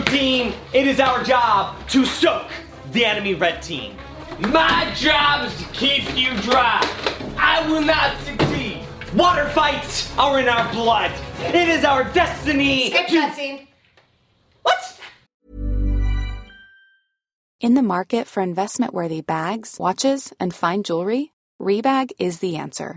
blue team, it is our job to soak the enemy red team. My job is to keep you dry. I will not succeed. Water fights are in our blood. It is our destiny. Skip cutscene. What? In the market for investment worthy bags, watches, and fine jewelry, Rebag is the answer.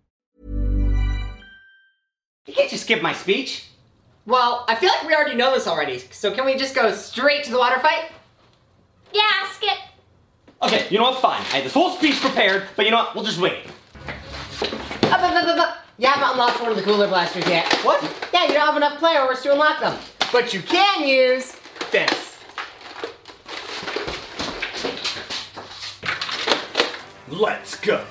You can't just skip my speech. Well, I feel like we already know this already, so can we just go straight to the water fight? Yeah, skip. Okay, you know what? Fine. I had the full speech prepared, but you know what? We'll just wait. Up, up, up, up, up. You haven't unlocked one of the cooler blasters yet. What? Yeah, you don't have enough player hours to unlock them. But you can use this. Let's go.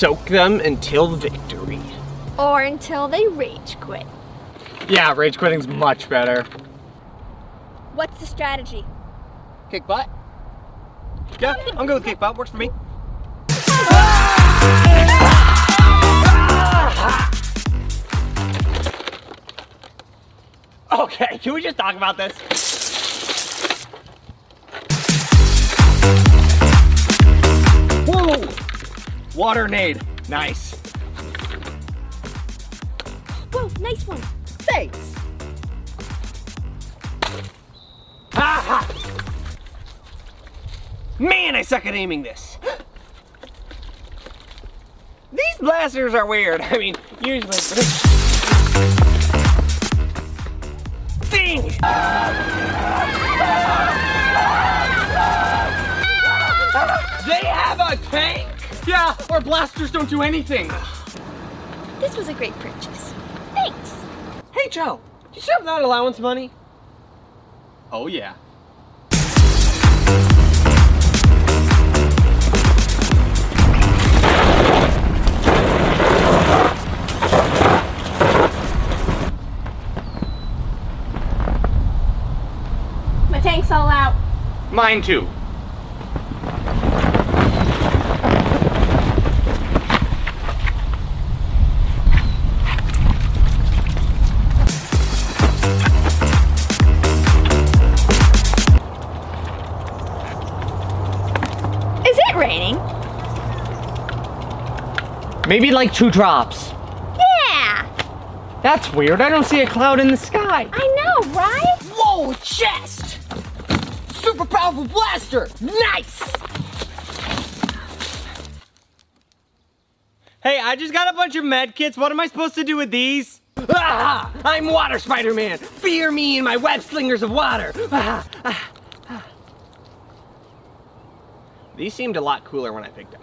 Soak them until victory. Or until they rage quit. Yeah, rage quitting's much better. What's the strategy? Kick butt. Yeah, I'm good with kick butt. Works for me. Okay, can we just talk about this? Water nade. Nice. Whoa, nice one. Thanks. Ah! Man, I suck at aiming this. These blasters are weird. I mean, usually. Ding! They have a tank? Yeah, our blasters don't do anything. This was a great purchase. Thanks. Hey, Joe, did you still have that allowance money? Oh, yeah. My tank's all out. Mine too. Maybe like two drops. Yeah. That's weird. I don't see a cloud in the sky. I know, right? Whoa, chest! Super powerful blaster! Nice! Hey, I just got a bunch of med kits. What am I supposed to do with these? Ah! I'm Water Spider Man! Fear me and my web slingers of water! Ah, ah, ah. These seemed a lot cooler when I picked them.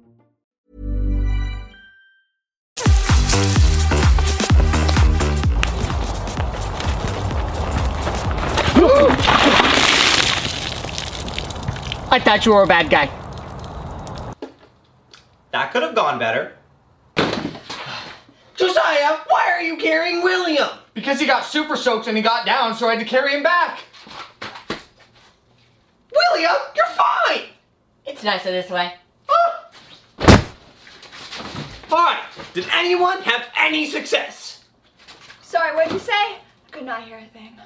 I thought you were a bad guy. That could have gone better. Josiah, why are you carrying William? Because he got super soaked and he got down, so I had to carry him back. William, you're fine! It's nicer this way. Alright, did anyone have any success? Sorry, what'd you say? I could not hear a thing.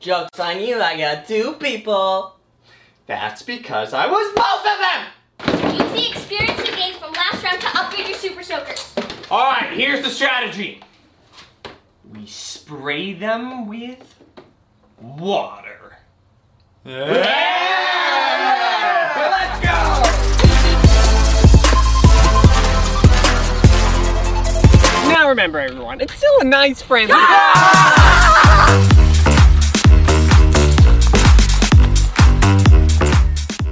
Joke's on you, I got two people. That's because I was both of them! Use the experience you gained from last round to upgrade your super soakers. Alright, here's the strategy. We spray them with water. Yeah! Let's go! Now remember, everyone, it's still a nice, friendly.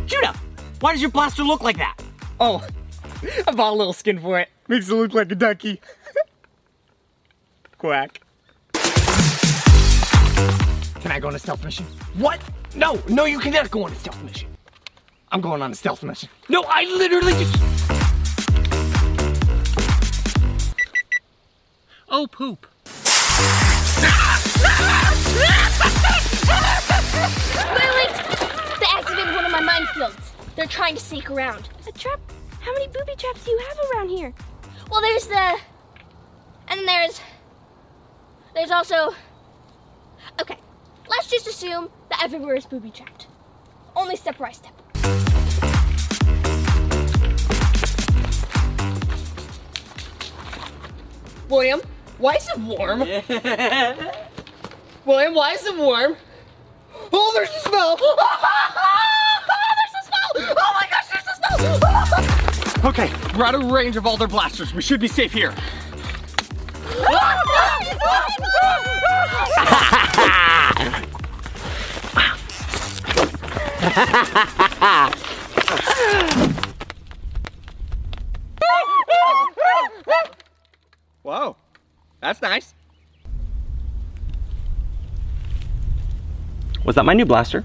Judah, why does your blaster look like that? Oh, I bought a little skin for it. Makes it look like a ducky. Quack. Can I go on a stealth mission? What? No, no, you cannot go on a stealth mission. I'm going on a stealth mission. No, I literally just. Oh, poop. Wait, wait! They activated one of my minefields. They're trying to sneak around. A trap? How many booby traps do you have around here? Well, there's the. And then there's. There's also. Okay, let's just assume that everywhere is booby trapped. Only step by step. William, why is it warm? William, why is it warm? Oh, there's a smell! there's a smell! Oh my gosh, there's a smell! okay, we're out of range of all their blasters. We should be safe here. Whoa, that's nice. Was that my new blaster?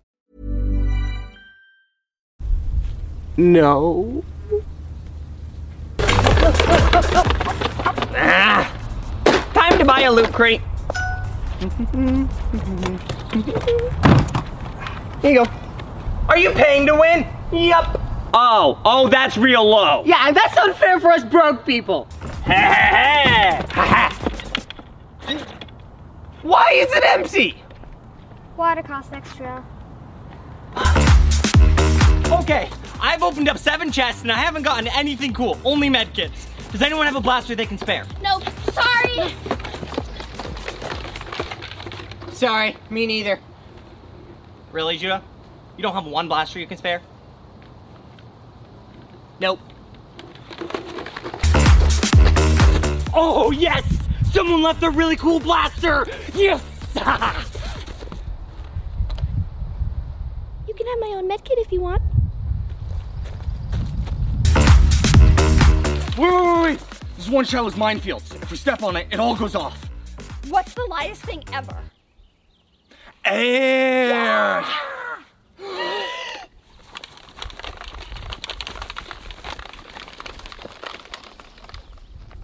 No. ah, time to buy a loot crate. Here you go. Are you paying to win? Yup. Oh, oh, that's real low. Yeah, and that's unfair for us broke people. Why is it empty? Water costs extra. Okay, I've opened up seven chests and I haven't gotten anything cool, only medkits. Does anyone have a blaster they can spare? Nope, sorry. Sorry, me neither. Really, Judah? You don't have one blaster you can spare? Nope. Oh, yes! Someone left a really cool blaster! Yes! You can have my own medkit if you want. One shell is minefields. If we step on it, it all goes off. What's the lightest thing ever? Air!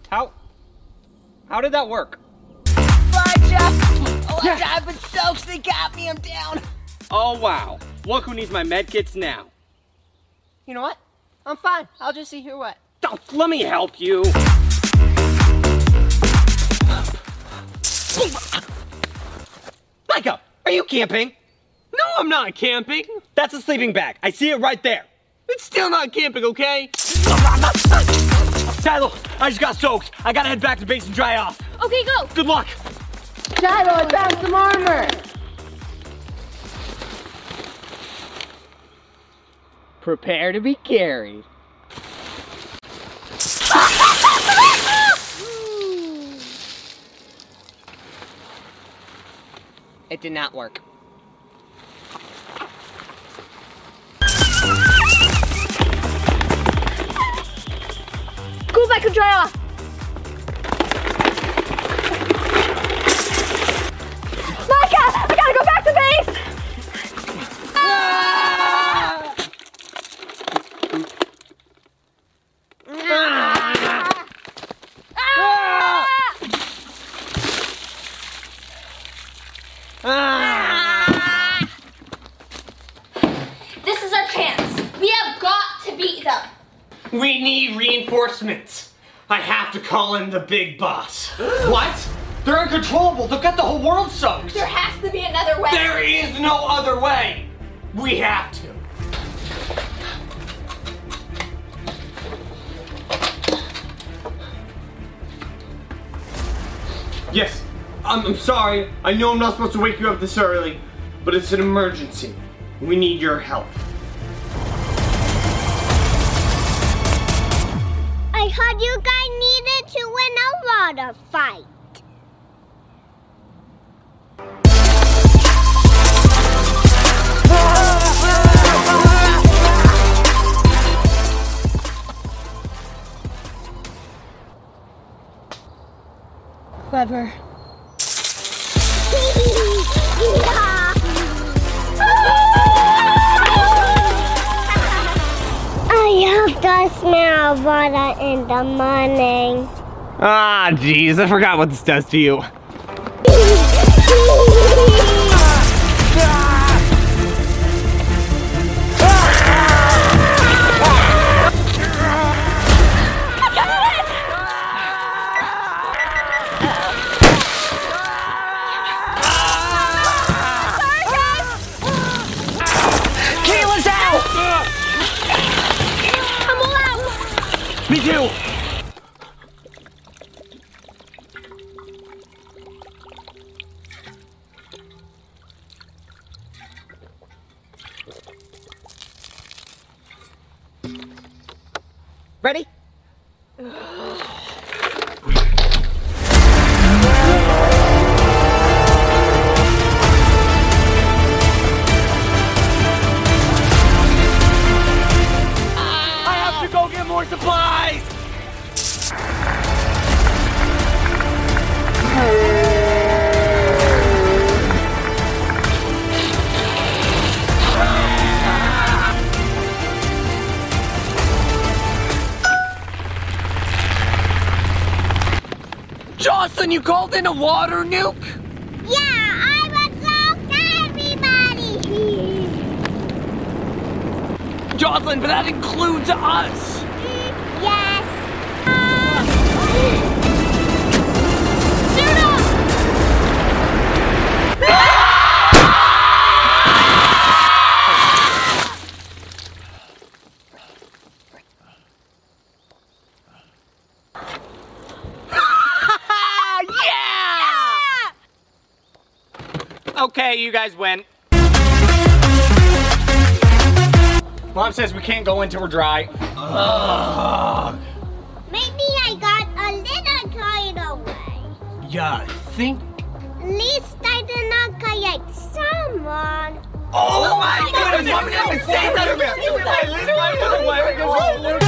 How? How did that work? Elijah! Elijah, I've been soaked. They got me. I'm down. Oh, wow. Look who needs my medkits now. You know what? I'm fine. I'll just see here what. Oh, let me help you. Micah, are you camping? No, I'm not camping. That's a sleeping bag. I see it right there. It's still not camping, okay? Shiloh, I just got soaked. I gotta head back to base and dry off. Okay, go. Good luck. Shiloh, I found some armor. Prepare to be carried. It did not work. Go back and dry off. Got to beat them. We need reinforcements. I have to call in the big boss. What? They're uncontrollable. They've got the whole world soaked. There has to be another way. There is no other way. We have to. Yes, I'm, I'm sorry. I know I'm not supposed to wake you up this early, but it's an emergency. We need your help. I heard you guys needed to win a water fight. Clever. I hope to smell water in the morning. Ah, jeez, I forgot what this does to you. out. Me too. Called in a water nuke? Yeah, I everybody. Jocelyn, but that includes us. Okay, you guys win. Mom says we can't go until we're dry. Ugh. Maybe I got a little carried away. Yeah, I think. At least I did not kayak someone. Oh, oh my, goodness! goodness. I'm gonna save that.